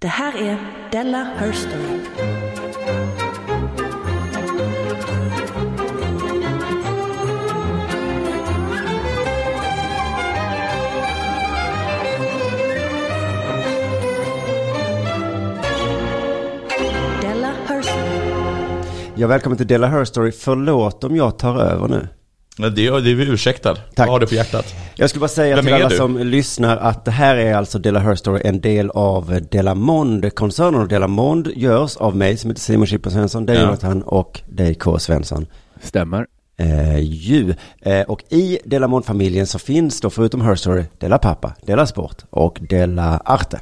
Det här är Della Herstory. Della Ja, välkommen till Della Her Story. Förlåt om jag tar över nu. Men det, är- det är vi ursäktad. Tack. Vad har du på hjärtat? Jag skulle bara säga Vem till alla du? som lyssnar att det här är alltså Della Her Story, en del av Delamonde-koncernen. Och Delamonde görs av mig som heter Simon Chippen Svensson, dig Ja. Jonathan och dig K. Svensson. Stämmer. Eh, ju. Eh, och i Delamonde-familjen så finns då förutom Her Story, Della Pappa, Della Sport och Della Arte.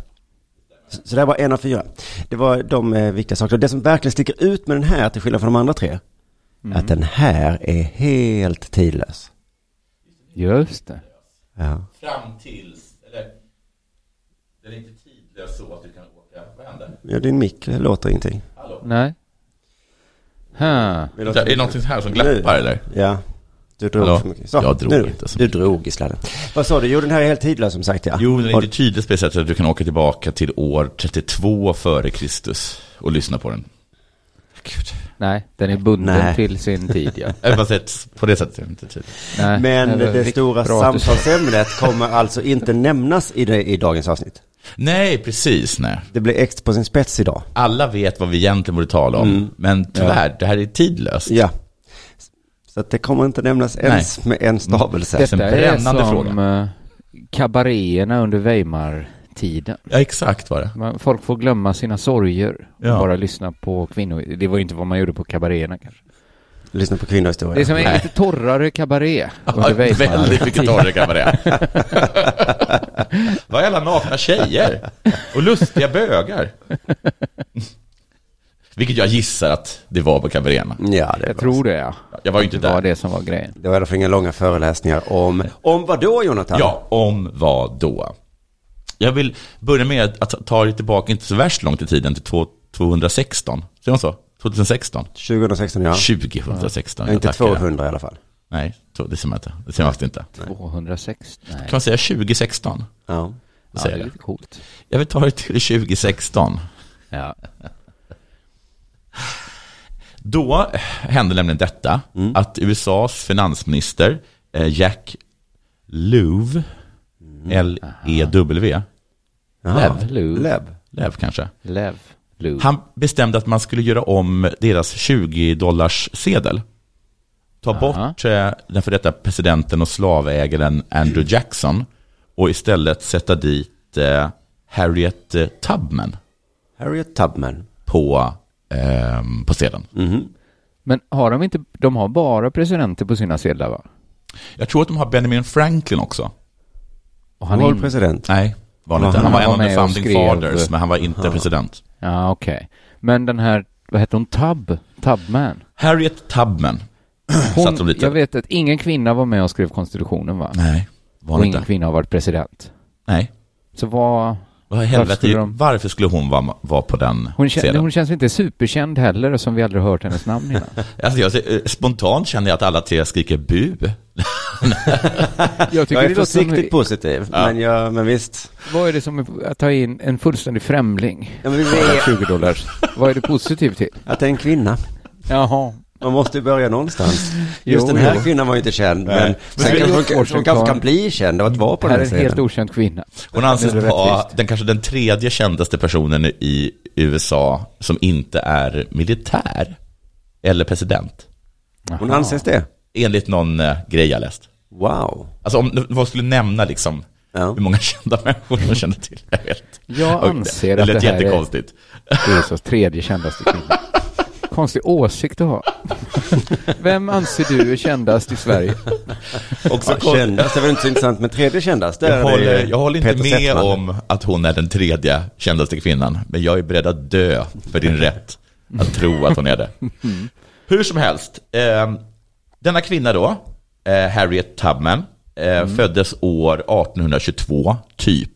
Så- Så det var en av fyra. Det var de eh, viktiga sakerna. Det som verkligen sticker ut med den här, till skillnad från de andra tre, Mm. att den här är helt tidlös. Just det. Ja. Fram tills, eller, den är inte tidlös så att du kan åka, vad händer? Ja, din mick låter ingenting. Hallå? Nej. Ha. Är det någonting här som glappar eller? Ja. Du drog Hallå? för mycket. Jag drog nu, inte så Du drog i sladden. Vad sa du? Jo, den här är helt tidlös som sagt, ja. Jo, den är Och- inte tydlig på det sättet att du kan åka tillbaka till år 32 före Kristus och lyssna på den. Gud. Nej, den är bunden Nej. till sin tid ja. På det sättet är det inte tydligt. Nej, Men det riktigt stora samtalsämnet kommer alltså inte nämnas i, det, i dagens avsnitt. Nej, precis, nej. Det blir extra på sin spets idag. Alla vet vad vi egentligen borde tala om, men tyvärr, det här är tidlöst. Ja. Så att det kommer inte nämnas ens med en stavelse. Det- en Detta är som fråga. eh, kabaréerna under Weimar-tiden. Ja, exakt var det. Man- Folk får glömma sina sorger och Ja. bara lyssna på kvinnor. Det var ju inte vad man gjorde på kabaréerna kanske. Lyssna på kvinnohistoria. Det är som en Nej. lite torrare kabaré Ja, väldigt mycket torrare det. Vad jävla nakna tjejer. Och lustiga bögar. Vilket jag gissar att det var på kabaréerna. Ja, det Jag var, tror det ja. Jag var ju inte Det var där. det som var grejen. det var i alla fall inga långa föreläsningar om... Om vad då, Jonathan? Ja, om vad då? Jag vill börja med att ta er tillbaka, inte så värst långt i tiden, till två- 216. Säger man så? 2016? 2016, ja. 2016. Ja, inte jag tackar. 200 i alla fall. Nej, det ser man inte. Det ser man inte. 206? Nej. Kan man säga 2016? Ja. Jag Ja, det är lite coolt. Jag vill ta er till 2016. Ja. Då hände nämligen detta, att USAs finansminister eh, Jack Lew, L-E-W, Jaha. Lev. Lev. Lev kanske, Lev. Lev. han bestämde att man skulle göra om deras 20-dollars sedel. Ta Aha. bort eh, den för detta presidenten och slavägaren Andrew Jackson och istället sätta dit eh, Harriet eh, Tubman Harriet Tubman. på, eh, på sedeln. Mhm. Men har de inte, de har bara presidenter på sina sedlar va? Jag tror att de har Benjamin Franklin också. Och Han var in... president. Nej, var han Var inte. han- var en av the founding fathers, men han var inte president. Ja, okej. Men den här, vad heter hon, Tubb? Tubman? Harriet Tubman Hon, lite. jag vet att ingen kvinna var med och skrev konstitutionen va? Nej, var och hon ingen inte. kvinna har varit president. Nej. Så vad... Vad i helvete, skulle de- varför skulle hon vara, vara på den Hon, kän, sedeln? hon känns inte superkänd heller som vi aldrig hört hennes namn innan. Alltså, jag, eh, spontant känner jag att alla tre skriker bu. Jag tycker Jag är det låter som, försiktigt positiv, men, jag, men visst. Vad är det som är att ta in en fullständig främling? Ja, men vi För vet 20 dollars. Vad är det positivt till? att det är en kvinna. Jaha. Man måste ju börja någonstans. Just Jo, den här jo. kvinnan var ju inte känd, Nej. men Men sen kanske hon, hon kanske kan bli känd av att vara på Här den är här en helt scenen. okänd kvinna. Hon anses Det är vara den, kanske den tredje kändaste personen i USA som inte är militär eller president. Hon anses det? Enligt någon eh, grej jag läst. Wow. Alltså om vad skulle nämna liksom Ja. hur många kända människor hon känner till. Jag vet. Jag Och anser det att lät det här är. USAs tredje kändaste kvinna. Konstig åsikt att ha. Vem anser du är kändast i Sverige? Också Ja, kändast, det var inte så intressant, men tredje kändast, där jag, är det håller, ju jag håller inte Peter med Settman. om att hon är den tredje kändaste kvinnan, men jag är beredd att dö för din rätt att tro att hon är det. Hur som helst, eh, denna kvinna då, eh, Harriet Tubman, eh, föddes år 1822, typ.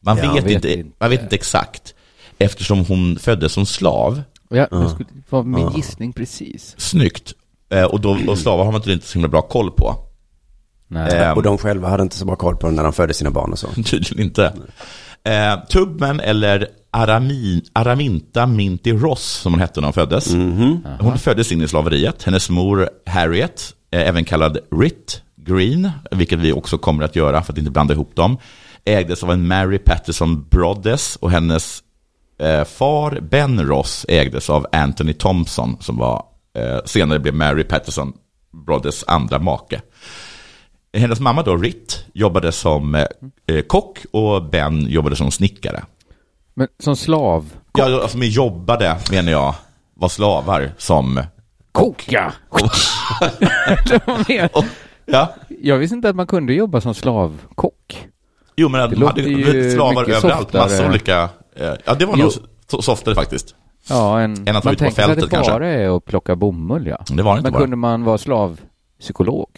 Man, Ja, vet vet inte, inte. man vet inte exakt, eftersom hon föddes som slav. Jag, det skulle vara min gissning precis. Snyggt. Eh, och, då, och slavar har man inte så himla bra koll på. Nej. Eh, Och de själva hade inte så bra koll på den när de födde sina barn och så. Tydligen inte. Eh, Tubman eller Aramin, Araminta Minty Ross, som hon hette när hon föddes. Hon föddes in i slaveriet. Hennes mor Harriet, eh, även kallad Ritt Green, vilket vi också kommer att göra för att inte blanda ihop dem, ägdes av en Mary Patterson Broddes och hennes eh, far Ben Ross ägdes av Anthony Thompson som var, eh, senare blev Mary Patterson Broddes andra make. Hennes mamma då, Ritt, jobbade som eh, eh, kock och Ben jobbade som snickare. Men som slav? Ja, alltså med jobbade menar jag var slavar som... Koka! Det Ja, jag visste inte att man kunde jobba som slavkock. jo men Det de hade ju slavar överallt, softare. massa olika... eh, Ja, det var Jo. nog so- softare faktiskt. Ja, en, Än att vara man ute på tänker sig att fältet, det kanske. bara är att plocka bomull, ja. Det var det inte Men bara. kunde man vara slavpsykolog?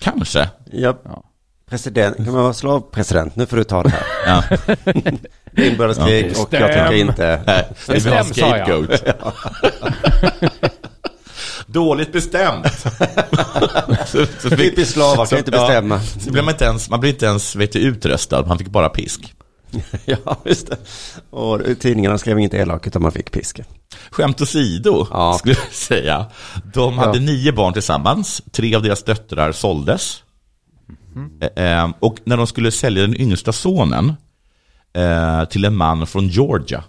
Kanske. Ja. Ja. President, kan man vara slavpresident? Nu får du ta det här. Ja. Inbördeskrig och jag tycker inte... Nej, vi vill ha en Bestäm, sa jag. scapegoat. Dåligt bestämt. så, så fick- Typiskt slavar, kan inte bestämma. Ja, så blev man, inte ens, man blev inte ens vet du, utröstad, man fick bara pisk. Ja, just det. Och tidningarna skrev inget elakt utan man fick piska. Skämt åsido, Ja. skulle jag säga. De hade nio barn tillsammans, tre av deras döttrar såldes. Eh, och när de skulle sälja den yngsta sonen eh, till en man från Georgia,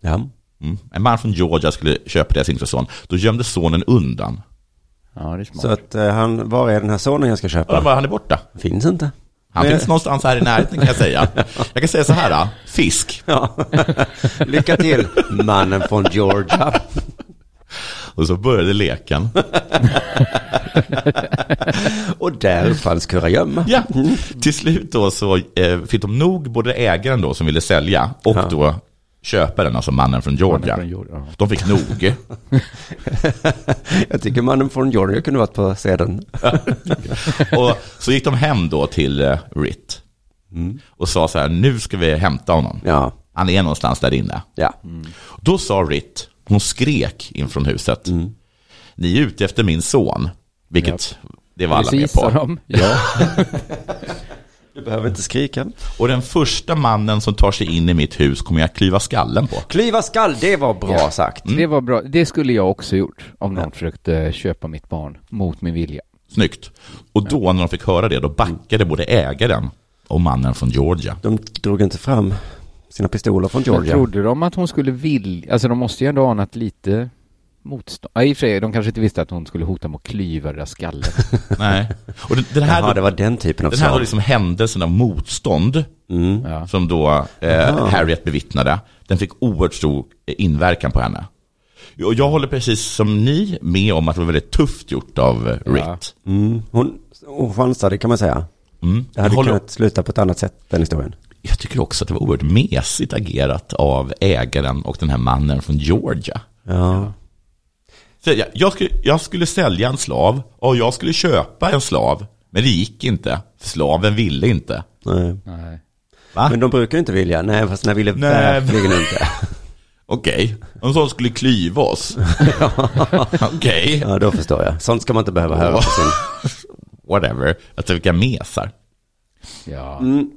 Ja. mm, en man från Georgia skulle köpa deras yngsta son, då gömde sonen undan. Ja, det är smart. Så att eh, han, var är den här sonen jag ska köpa? bara, han är borta. Finns inte. Han finns någonstans här i närheten kan jag säga. Jag kan säga så här, fisk. Ja. Lycka till, mannen från Georgia. Och så började leken. Och där uppfanns kurragömma. Ja, till slut då så eh, fick de nog både ägaren då som ville sälja och Ja. då köparen, alltså mannen från Georgia. Från Georgia, ja. De fick nog. Jag tycker mannen från Georgia kunde varit på sedeln. och så gick de hem då till eh, Ritt och sa så här, nu ska vi hämta honom. Ja, Han är någonstans där inne. ja. Då sa Ritt, hon skrek in från huset, ni är ute efter min son. Vilket, det var alla Precis, med sa på. de. Ja. Du behöver inte skrika. Och den första mannen som tar sig in i mitt hus kommer jag klyva skallen på. Klyva skall, det var bra sagt. Det var bra. Det skulle jag också gjort om någon försökte köpa mitt barn mot min vilja. Snyggt. Och då när de fick höra det, då backade både ägaren och mannen från Georgia. De drog inte fram sina pistoler från Men Georgia. trodde de att hon skulle vilja, alltså de måste ju ändå anat lite motstånd. Ja, i och för sig, de kanske inte visste att hon skulle hota med att klyva deras skalle. Nej. Och den, den här, Jaha, det var den typen av den här var liksom händelsen av motstånd Mm. Ja. som då eh, Harriet bevittnade. Den fick oerhört stor inverkan på henne. Och jag håller precis som ni med om att det var väldigt tufft gjort av eh, Ja. Ritt. Mm. Hon, hon chansade kan man säga. Mm. Det hade håller, kunnat sluta på ett annat sätt, den historien. jag tycker också att det var oerhört mesigt agerat av ägaren och den här mannen från Georgia. Ja. Så jag, skulle, jag skulle sälja en slav och jag skulle köpa en slav. Men det gick inte, slaven ville inte. Nej. Nej. Va? Men de brukar inte vilja. Nej, fast den ville Nej. verkligen inte. Okej, om sån skulle klyva oss. Okej, Ja, då förstår jag. Sånt ska man inte behöva höra whatever. Alltså vilka mesar. Ja. Mm.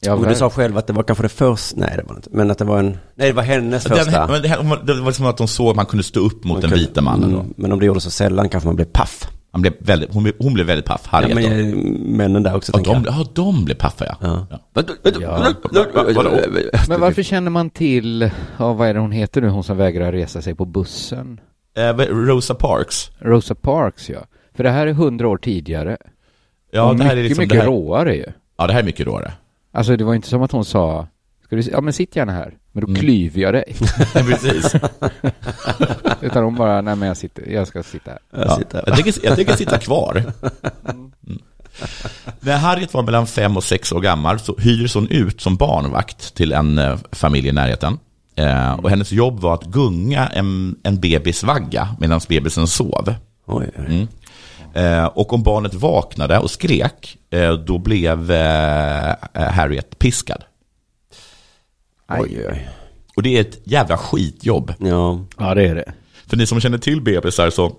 Ja Men du sa själv att det var kanske det första, nej det var inte, men att det var en, nej det var hennes Den, första. men det, här, det var som att de såg att man kunde stå upp mot Man den kunde- vita mannen då. Mm, Men om det gjorde så sällan kanske man blev paff. Han blev väldigt, hon, blev, hon blev väldigt paff, Ja, Harriet men då. eh, männen där också Ja, de, jag. ja, de blev paffa ja. Ja. ja. Ja. Men varför känner man till, ja, vad är det hon heter nu, hon som vägrar resa sig på bussen? Eh, Rosa Parks. Rosa Parks, ja. För det här är hundra år tidigare. Ja, Och det här är mycket, liksom, mycket det här, råare ju. ja, det här är mycket råare. Alltså det var inte som att hon sa, ska du, ja men sitt gärna här, men då klyver jag dig. Ja, precis. Utan hon bara, nej men jag sitter, jag ska sitta här. Jag Ja, sitter jag, tänker, jag tänker sitta kvar. Mm. När Harriet var mellan fem och sex år gammal så hyrdes hon ut som barnvakt till en eh, familj i närheten. Eh, och hennes jobb var att gunga en, en bebis vagga medan bebisen sov. Oj, oj. Mm. Eh, och om barnet vaknade och skrek, eh, då blev eh, Harriet piskad. oj, oj. Och det är ett jävla skitjobb. Ja, Ja det är det. För ni som känner till bebisar så,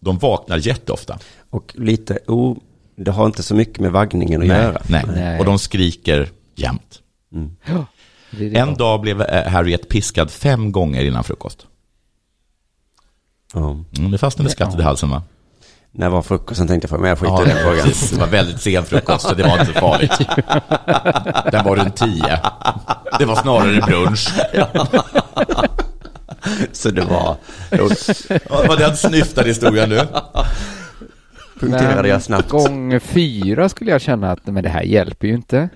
de vaknar jätteofta. och lite, oh, det har inte så mycket med vaggningen att göra. Nej. Nej. Och de skriker jämt. Ja, det det. En dag blev Harriet piskad fem gånger innan frukost. Ja. Mm, det fastnade skrattet i halsen va? När var frukosten tänkte jag fråga, men jag skiter Ja, i den frågan. precis. Det var väldigt sen frukost, så det var inte så farligt. Den var runt tio. Det var snarare brunch. Så det var, Ja, var den snyftade historien nu? punkterade jag snabbt. Gång fyra skulle jag känna att men det här hjälper ju inte.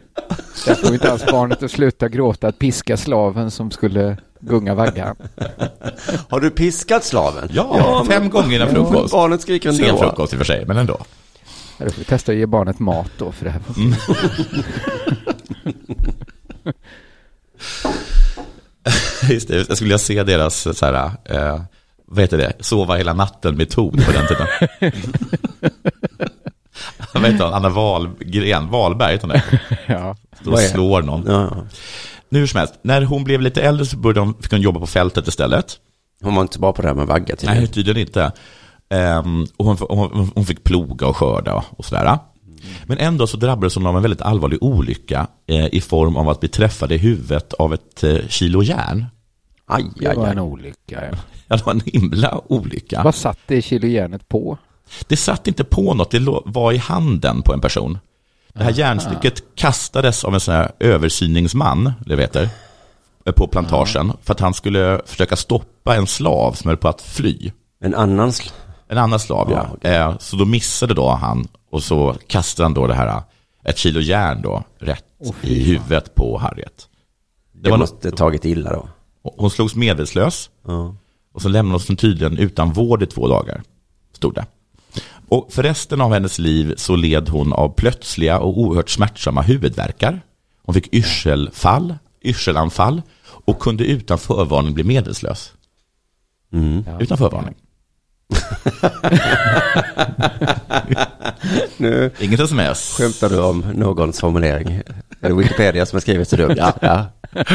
Jag får inte alls barnet att sluta gråta, att piska slaven som skulle gunga vaggan. Har du piskat slaven? Ja, fem gånger innan frukost. Barnet skriker Sen ändå. frukost i och för sig, men ändå. Ja, Då får vi testa att ge barnet mat då, för det här funkar inte. Just det, jag skulle vilja se deras så här, eh, vad heter det, sova hela natten-metod på den tiden. vad heter hon, Anna Wahlgren, Wahlberg heter hon det? Ja, vad är det? slår någon. Ja. Nu hur som helst, när hon blev lite äldre så började hon, fick hon jobba på fältet istället. Hon var inte bra på det här med vagga tydligen. Nej, tydligen inte. Ehm, och hon, hon, hon fick ploga och skörda och sådär. Men ändå så drabbades hon av en väldigt allvarlig olycka eh, i form av att bli träffad i huvudet av ett eh, kilo järn. Aj, Det aj, var en aj. olycka. Ja. Ja, det var en himla olycka. Vad satt det kilojärnet på? Det satt inte på något, det var i handen på en person. Det här järnstycket kastades av en sån här översyningsman, det vet du, på plantagen, för att han skulle försöka stoppa en slav som höll på att fly. En annan sl- En annan slav, ja. Ja, okej. Eh, Så då missade då han och så kastade han då det här, ett kilo järn då, rätt fy i huvudet på Harriet. Det Det var måste tagit illa då. Hon slogs medvetslös Ja. och så lämnades hon tydligen utan vård i två dagar, stod det. Och för resten av hennes liv så led hon av plötsliga och oerhört smärtsamma huvudvärkar. Hon fick yrselfall, yrselanfall och kunde utan förvarning bli medvetslös. Mm. Ja. Utan förvarning. Nu Inget sms. skämtar du om någons formulering. Är det Wikipedia som har skrivit så dumt? Ja. ja.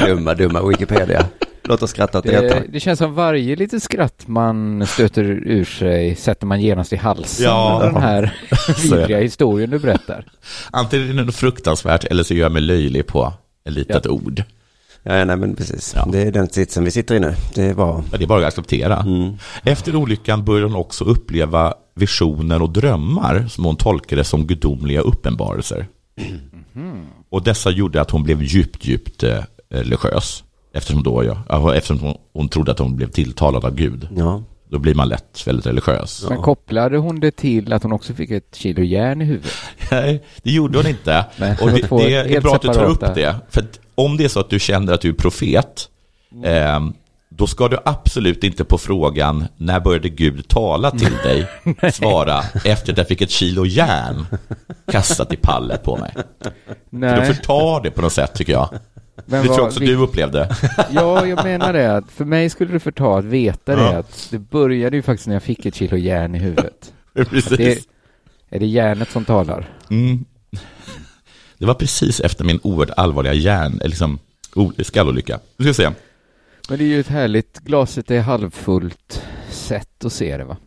Dumma, dumma Wikipedia. Låt oss skratta åt detta. Det, det känns som varje litet skratt man stöter ur sig sätter man genast i halsen. Ja. av Den här är det. vidriga historien du berättar. Antingen är det något fruktansvärt eller så gör jag mig löjlig på ett litet ord. Ja, nej men precis. Ja. Det är den sitsen vi sitter i nu. Det var... Ja, det är bara att acceptera. Mm. Efter olyckan började hon också uppleva visioner och drömmar som hon tolkade som gudomliga uppenbarelser. Och dessa gjorde att hon blev djupt, djupt eh, religiös. Eftersom, då, ja, ja, eftersom hon, trodde att hon blev tilltalad av Gud. Ja. Då blir man lätt väldigt religiös. Men kopplade hon det till att hon också fick ett kilo järn i huvudet? Nej, det gjorde hon inte. Nej, och det det, är bra att du tar upp det. För om det är så att du känner att du är profet, eh, då ska du absolut inte på frågan när började Gud tala till dig svara efter att jag fick ett kilo järn kastat i pallet på mig. För då Nej, förtar det på något sätt tycker jag. Men det tror jag vad- också vi- du upplevde. Ja, jag menar det. Att för mig skulle det förta att veta Ja. det. Att det började ju faktiskt när jag fick ett kilo järn i huvudet. Precis. Det, är det järnet som talar? Mm. Det var precis efter min oerhört allvarliga hjärn, eller liksom, skallolycka. Nu ska vi se. Men det är ju ett härligt glaset är halvfullt sätt att se det va?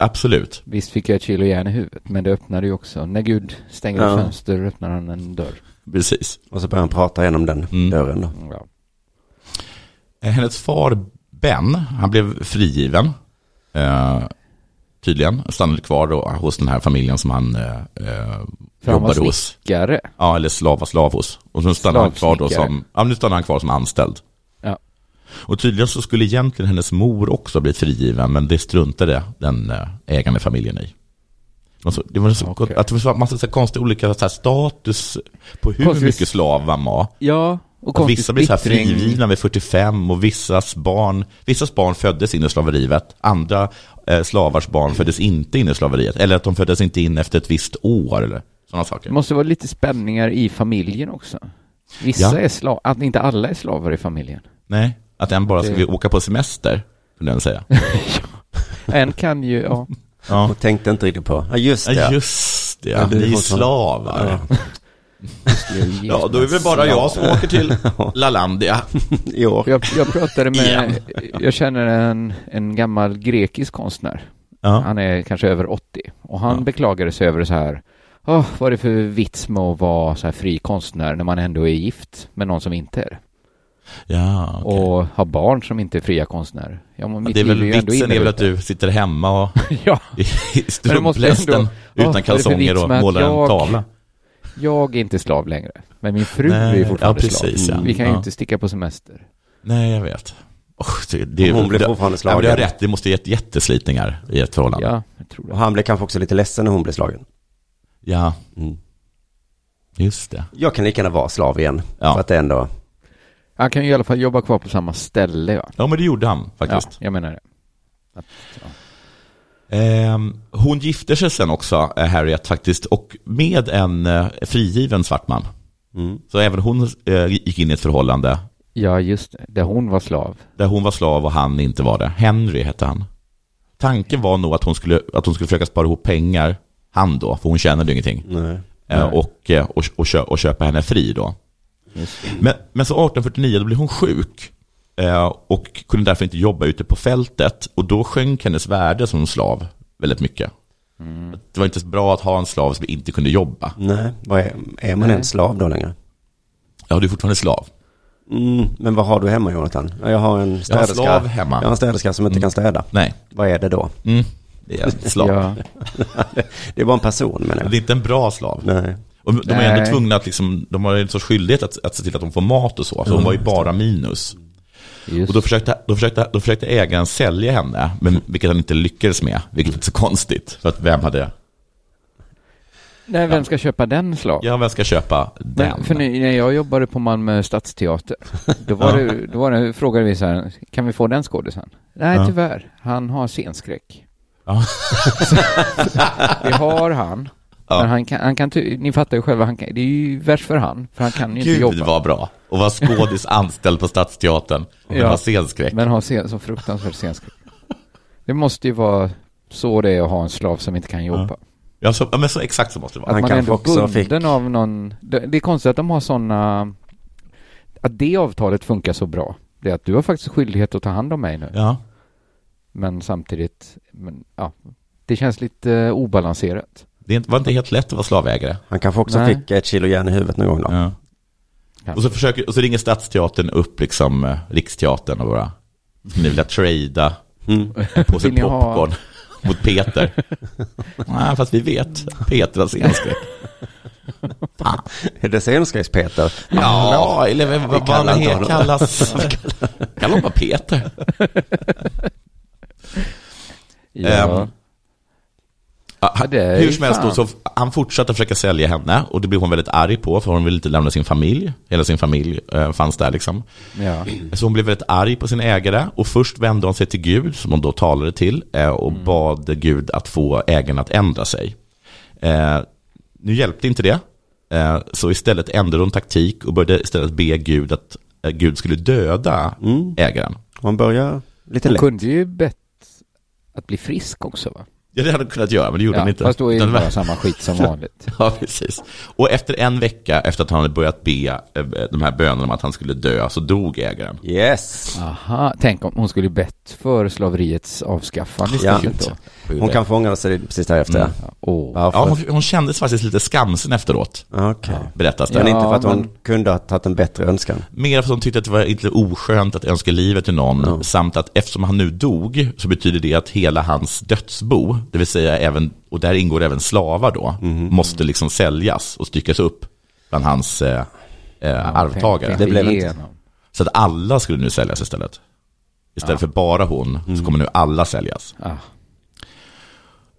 Absolut. Visst fick jag ett kilo järn i huvudet, men det öppnade ju också. När Gud stänger Ja. ett fönster öppnar han en dörr. Precis. Och så börjar han prata genom den Mm. dörren då. Ja. Eh, Hennes far Ben, han blev frigiven. Eh, tydligen. Stannade kvar då hos den här familjen som han eh, eh, För han var jobbade hos. snickare. Ja, eller slav var slav hos. Och så stannade han kvar då som, ja nu stannade han kvar som anställd. Ja. Och tydligen så skulle egentligen hennes mor också bli frigiven, men det struntade den eh, ägande familjen i. Alltså, det var så, Okej. att det var så massa så konstiga olika så status på hur Konstigt. mycket slav man var. Ja, och konstig vissa blev så här frigivna vid 45 och vissas barn, vissas barn föddes in i slaveriet. Andra eh, slavars barn föddes inte in i slaveriet. Eller att de föddes inte in efter ett visst år eller sådana saker. Det måste vara lite spänningar i familjen också. Vissa Ja. är slavar, att inte alla är slavar i familjen. Nej, att en bara Det- skulle åka på semester, kunde den säga. En kan ju, ja. Ja, Och tänkte inte riktigt på. Ja, just det. ja just det. Ja, Ni är slavar. Ja. Ja, då är det väl bara jag som åker till Lalandia. I år. Jag, jag pratade med, jag känner en, en gammal grekisk konstnär. Ja. Han är kanske över 80. Och han Ja. beklagade sig över så här. Åh, vad är det för vits med att vara så här fri konstnär när man ändå är gift med någon som inte är det? Ja, okej. Och har barn som inte är fria konstnärer. Ja, men mitt det är väl vitsen är väl att du sitter hemma och Ja, i strumplästen Ja, utan kalsonger och målar en jag- tavla. jag är inte slav längre. Men min fru Nej, är fortfarande ja, precis, slav. ja. Vi kan ju Ja. inte sticka på semester. Nej, jag vet. Oh, det, det, Hon blir fortfarande Ja, men du har slagen. rätt, det måste ge ett jätteslitningar i ett förhållande. Ja, jag tror Och det. han blir kanske också lite ledsen när hon blir slagen. Ja, Mm. just det. Jag kan lika gärna vara slav igen. Ja. För att det ändå... Han kan ju i alla fall jobba kvar på samma ställe. Ja, Ja, men det gjorde han faktiskt. ja jag menar det. Att, ja. Ehm, hon gifter sig sen också, eh, Harriet faktiskt, och med en eh, frigiven svart man. Mm. Så även hon eh, gick in i ett förhållande ja, just det. Där hon var slav. där hon var slav och han inte var det. Henry hette han. Tanken var nog att hon skulle, att hon skulle försöka spara ihop pengar, han då, för hon tjänade ju ingenting, Nej. och, och, och, kö, och köpa henne fri då. Det. Men, men så 1849 då blev hon sjuk eh, och kunde därför inte jobba ute på fältet och då sjönk hennes värde som slav väldigt mycket. Det var inte så bra att ha en slav som inte kunde jobba. Nej, vad är, är man Nej. en slav då längre? Ja, du är fortfarande slav. Mm, men vad har du hemma Jonathan? Ja, Jag har en Jag har städerska. slav hemma. Jag har en städerska som inte kan städa. Nej. Vad är det då? Mm. Det är en slav. Ja, Det är bara en person menar Det jag. är inte en bra slav. Nej. Och de är ändå Nej. tvungna att liksom, de har en sorts skyldighet att, att se till att de får mat och så. Så hon var ju bara minus. just Och då försökte, då försökte, då försökte ägaren sälja henne, men vilket han inte lyckades med. Vilket är så konstigt. För att vem hade, Nej, vem ska köpa den slav? ja vem ska köpa den? Men för när jag jobbade på Malmö stadsteater, då, var det, då var det, frågade vi så här, kan vi få den skådisen? Nej, tyvärr. Han har scenskräck. Ja. Vi har han, Ja. men han kan, han kan ni fattar ju själva, han kan, det är ju värst för han, för han kan ju inte Gud jobba. vad bra. Och vara skådis anställd på Stadsteatern. Och Ja. ha scenskräck. Men har scen, så fruktansvärt scenskräck. Det måste ju vara så det är att ha en slav som inte kan jobba. Ja, så, ja, men så exakt så måste det vara. Att Han man kanske också bunden fick- av någon, det, det är konstigt att de har sådana, att det avtalet funkar så bra. Det är att du har faktiskt skyldighet att ta hand om mig nu. Ja. Men samtidigt, men, ja, det känns lite eh, obalanserat. Det är inte- var inte helt lätt att vara slavägare. Han kanske också Nej. fick ett kilo järn i huvudet någon gång då. Ja. Ja. Och, så försöker, och så ringer Stadsteatern upp liksom eh, Riksteatern och bara, ni vill trada Mm. påse Vill ni ha- popcorn mot Peter. Nej, fast vi vet. Peter har scenskräck. Är det scenskräcks-Peter? Ja, eller vad, he- honom. kallas... Kallar honom bara Peter. Ja, Ehm, Ja, Ja, hur som helst då, så han fortsatte försöka sälja henne och det blev hon väldigt arg på för hon ville inte lämna sin familj. Hela sin familj eh, fanns där liksom. ja. Så hon blev väldigt arg på sin ägare och först vände hon sig till Gud, som hon då talade till, eh, och Mm. bad Gud att få ägaren att ändra sig. Eh, nu hjälpte inte det, eh, så istället ändrade hon taktik och började istället be Gud att eh, Gud skulle döda Mm. ägaren. Man börjar lite Hon lätt. kunde ju bett att bli frisk också va? Ja, det hade hon kunnat göra, men det gjorde Ja, hon inte. fast då är det bara samma skit som vanligt. Ja, precis. Och efter en vecka efter att han hade börjat be eh, de här bönerna om att han skulle dö, så dog ägaren. Yes. Aha, tänk om hon skulle bett för slaveriets avskaffande Ja. då. Hon kan få ångra sig precis därefter. Mm. Ja. Varför? Ja, hon, hon kändes faktiskt lite skamsen efteråt, Okej. berättas det. Men inte för att hon men- kunde ha tagit en bättre önskan. Mer för att hon tyckte att det var lite oskönt att önska livet till någon, Ja. samt att eftersom han nu dog så betyder det att hela hans dödsbo, det vill säga även, och där ingår även slavar då, måste liksom säljas och styckas upp bland hans eh, eh, arvtagare. Det blev inte. Så att alla skulle nu säljas istället. Istället för bara hon, så kommer nu alla säljas. Ah,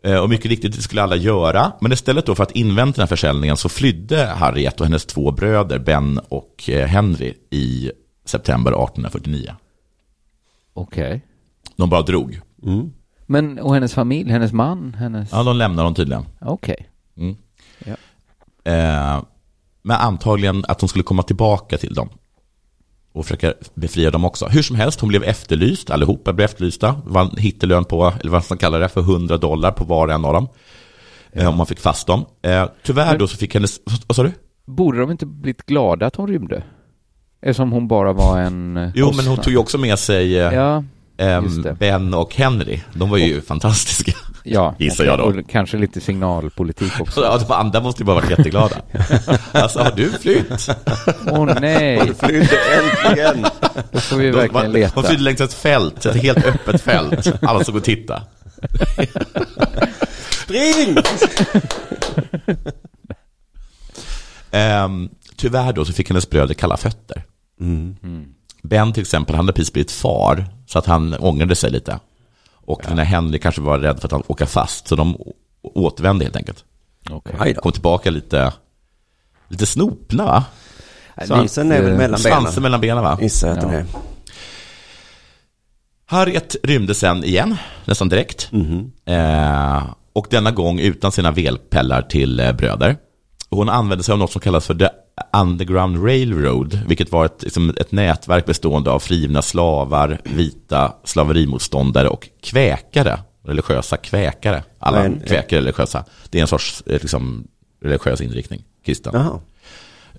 Eh, Och mycket riktigt, det skulle alla göra. Men istället då för att invänta den här försäljningen så flydde Harriet och hennes två bröder, Ben och eh, Henry, i september 1849. Okej. De bara drog. Mm. Men, och hennes familj, hennes man, hennes... Ja, de lämnar dem tydligen. Okej. Mm. Ja. Eh, men antagligen att hon skulle komma tillbaka till dem. Och försöka befria dem också. Hur som helst, hon blev efterlyst, allihopa blev efterlysta. En hittelön på, eller vad man kallar det, för 100 dollar på var och en av dem. Eh, om man fick fast dem. Eh, tyvärr Men- då så fick hennes, vad sa du? Borde de inte blivit glada att hon rymde? Eftersom hon bara var en... eh, Jo, men hon kostnad. tog ju också med sig Ja, det. Ben och Henry. De var ju fantastiska. Ja, Gissar jag då. och kanske lite signalpolitik också. Ja, de andra måste ju bara varit jätteglada. Alltså, har du flytt? Åh nej, Flyttade äntligen! då får vi De, verkligen de leta. flydde längs ett fält, ett helt öppet fält. Alla såg och titta. Spring! Ehm, tyvärr då så fick hennes bröder kalla fötter. Ben till exempel, han hade precis blivit far, så att han ångrade sig lite. Och den här Henry kanske var rädd för att han åka fast, så de återvände helt enkelt. Då. Kom tillbaka lite, lite snopna va? Svansen är väl mellan benen? Svansen mellan benen va? Gissar att den Ja. är. Harriet rymde sen igen, nästan direkt. Mhm. Eh, och denna gång utan sina velpellar till eh, bröder. Hon använde sig av något som kallas för The Underground Railroad, vilket var ett, liksom ett nätverk bestående av frigivna slavar, vita slaverimotståndare och kväkare, religiösa kväkare. Alla Men- kväkare är religiösa. Det är en sorts eh, liksom, religiös inriktning, kristen.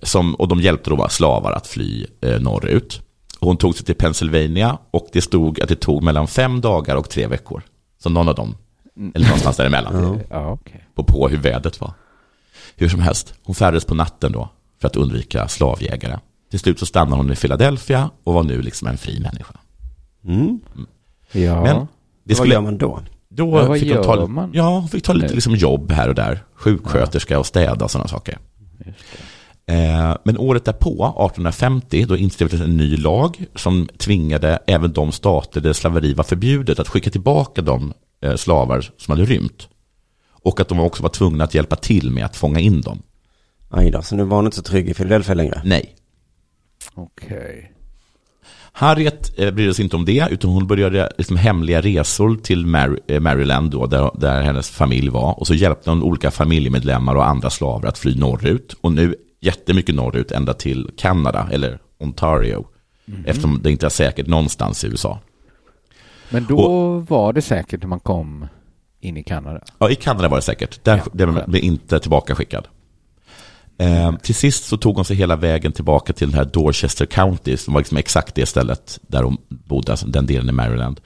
Som, och de hjälpte då slavar att fly eh, norrut. Hon tog sig till Pennsylvania och det stod att det tog mellan fem dagar och tre veckor. Så någon av dem, eller någonstans däremellan, Ja, på, på hur vädret var. Hur som helst, hon färdades på natten då för att undvika slavjägare. Till slut så stannade hon i Philadelphia och var nu liksom en fri människa. Mm. Ja. Men det Vad skulle, gör man då? då Ja, vad fick hon ta, man? Ja, hon fick ta lite liksom jobb här och där. Sjuksköterska och städa och sådana saker. Eh, Men året därpå, 1850, då inskrevs en ny lag som tvingade även de stater där slaveri var förbjudet att skicka tillbaka de eh, slavar som hade rymt. Och att de också var tvungna att hjälpa till med att fånga in dem. Aj då, så nu var hon inte så trygg i Philadelphia längre. Nej. Okej. Harriet eh, brydde sig inte om det, utan hon började liksom hemliga resor till eh, Maryland, då, där, där hennes familj var. Och så hjälpte hon olika familjemedlemmar och andra slavar att fly norrut. Och nu jättemycket norrut, ända till Kanada, eller Ontario. Eftersom det inte är säkert någonstans i USA. Men då var det säkert när man kom in i Kanada. Ja, i Kanada var det säkert. Där Ja, blev inte tillbaka skickad. Eh, till sist så tog hon sig hela vägen tillbaka till den här Dorchester County, som var liksom exakt det stället där hon bodde, alltså den delen i Maryland.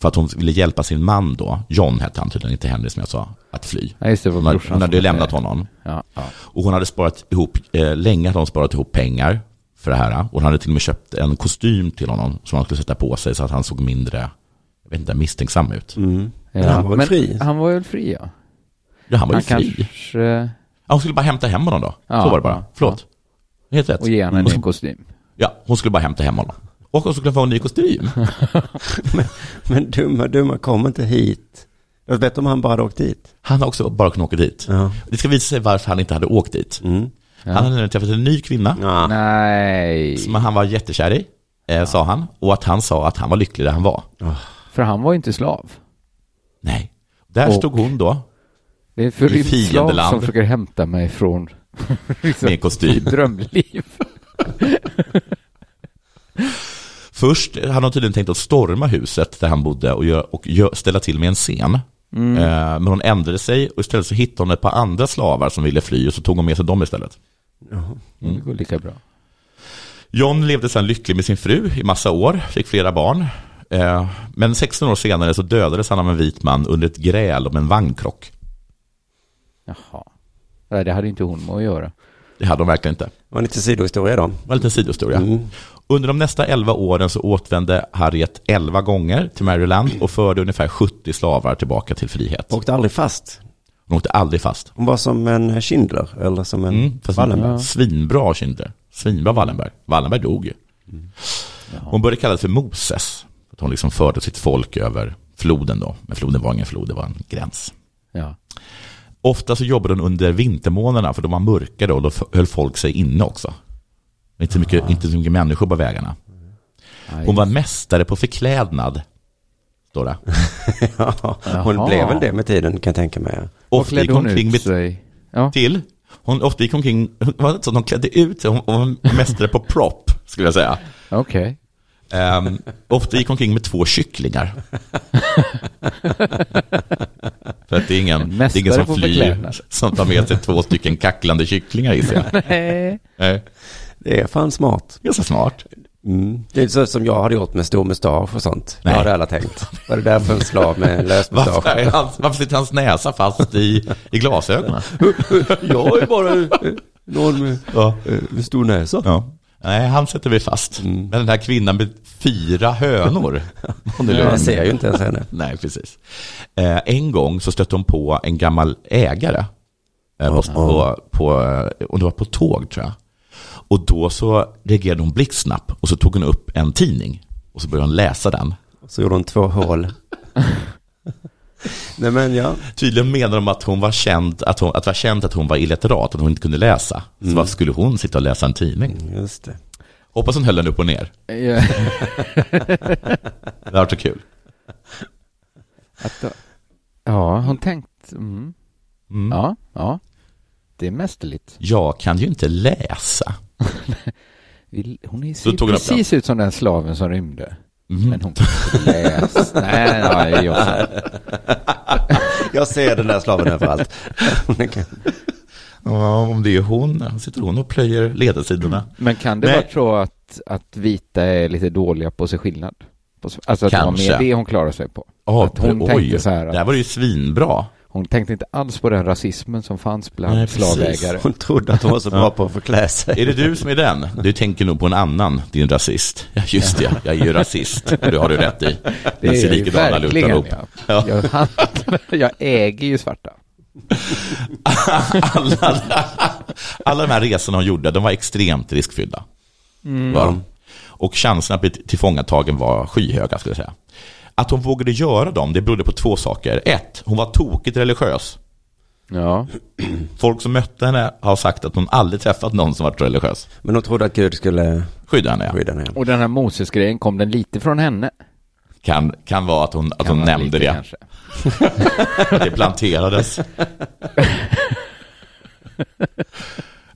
För att hon ville hjälpa sin man då, John hette han tydligen, inte Henry som jag sa, att fly. Ja, just det, var Hon hade, hon hade lämnat honom. Ja, ja. Och hon hade sparat ihop, eh, länge hade hon sparat ihop pengar för det här. Och hon hade till och med köpt en kostym till honom som han skulle sätta på sig så att han såg mindre, jag vet inte, misstänksam ut. Mm. Ja. Men han var väl Men fri? Han var väl fri, ja. Ja, han var ju Han fri. kanske... Ja, hon skulle bara hämta hem honom då. Ja, så var det bara. ja, Förlåt. Helt rätt. Och ge honom en ny kostym. Ja, hon skulle bara hämta hem honom. Och hon skulle få en ny kostym. Men dumma, dumma, kom inte hit. Jag vet om han bara hade åkt dit. Han har också bara kunnat åka dit. Ja. Det ska visa sig varför han inte hade åkt dit. Mm. Han hade nämligen träffat en ny kvinna Ja. Nej. som han var jättekär i, eh, sa han. Och att han sa att han var lycklig där han var. För han var ju inte slav. Nej. Där Och- stod hon då, Det är en förrymd slav fiendeland. som försöker hämta mig från liksom, en kostym. drömliv. Först hade hon tydligen tänkt att storma huset där han bodde och, gör, och gör, ställa till med en scen. Mm. Eh, men hon ändrade sig och istället så hittade hon ett par andra slavar som ville fly och så tog hon med sig dem istället. Det går lika bra. John levde sedan lycklig med sin fru i massa år, fick flera barn. Eh, Men 16 år senare så dödades han av en vit man under ett gräl om en vagnkrock. Jaha. Nej, det hade inte hon med att göra. Det hade de verkligen inte. Det var lite sidohistoria då. Det var en liten sidohistoria. Mm. Under de nästa 11 åren så återvände Harriet 11 gånger till Maryland och förde ungefär 70 slavar tillbaka till frihet. Åkte aldrig fast. Hon åkte aldrig fast. Hon var som en Schindler eller som en Mm, Wallenberg. Ja. Svinbra Schindler. Svinbra Wallenberg. Wallenberg dog ju. Mm. Hon började kallas för Moses. Att hon liksom förde sitt folk över floden då. Men floden var ingen flod, det var en gräns. Ja. Ofta så jobbade hon under vintermånaderna för de var mörkare och då höll folk sig inne också. Inte så mycket, inte så mycket människor på vägarna. Nej. Hon var mästare på förklädnad. Står det. Ja, hon Jaha. blev väl det med tiden kan jag tänka mig. Ofta gick klädde hon omkring ut med sig? Ja. till. Hon ofta gick omkring, var inte så att hon klädde ut sig, hon hon var mästare på prop, skulle jag säga. Okej. Ehm, ofta gick hon omkring med två kycklingar. För att det är ingen, En det är ingen som flyr som tar med sig två stycken kacklande kycklingar gissar jag. Nej. Nej, Det är fan smart. ganska smart. Mm. Det är så som jag hade gjort med stor mustasch och sånt. Nej. Det hade alla tänkt. Var det därför en slav med lös Varför, mustasch? är hans, varför sitter hans näsa fast i, i glasögonen? Jag är bara eh, någon med, Ja. eh, med stor näsa. Ja. Nej, han sätter vi fast. Men den här kvinnan med fyra hönor. Hon är Jag ser ju inte ens henne. Nej, precis. Eh, en gång så stötte hon på en gammal ägare. Eh, på, på, på, eh, och det var på tåg tror jag. Och då så reagerade hon blixtsnabbt och så tog hon upp en tidning. Och så började hon läsa den. Så gjorde hon två hål. Nej men ja. Tydligen menar de att hon var känd, att, hon, att var känt att hon var illiterat, att hon inte kunde läsa. Så varför skulle hon sitta och läsa en tidning? Just det. Hoppas hon höll den upp och ner. Ja, Det var så kul. att då, ja hon tänkt, mm. Mm. ja, ja, det är mästerligt. Jag kan ju inte läsa. Hon ser upp precis ut som den slaven som rymde. Mhm. Men hon kan inte läsa. Nej, nej, jag också. Jag ser den där slaven överallt. Ja, om det är hon, sitter hon och plöjer ledarsidorna. Men kan det Nej. vara så att, att vita är lite dåliga på sig skillnad? På, alltså att det var Kanske. mer det hon klarade sig på. Ja, att hon oj, tänkte så här det här att, var ju svinbra. Hon tänkte inte alls på den rasismen som fanns bland Nej, slavägare. Hon trodde att hon var så bra på att förklä sig. Är det du som är den? Du tänker nog på en annan, din rasist. Ja, just det, jag är ju rasist. Det har du rätt i. Det ser är ju likadana lutar verkligen, ja. Ja. Jag, handlar, jag äger ju svarta. alla, alla de här resorna hon gjorde, de var extremt riskfyllda. Var de. Och chanserna att bli tillfångatagen var skyhöga, skulle jag säga. Att hon vågade göra dem, det berodde på två saker. Ett, hon var tokigt religiös. Ja, Folk som mötte henne har sagt att hon aldrig träffat någon som varit religiös. Men hon trodde att Gud skulle Skydda henne, ja. skydda henne. och den här Moses-grejen, kom den lite från henne? Kan, kan vara att hon, att Kan hon nämnde lite det. kanske. Det planterades.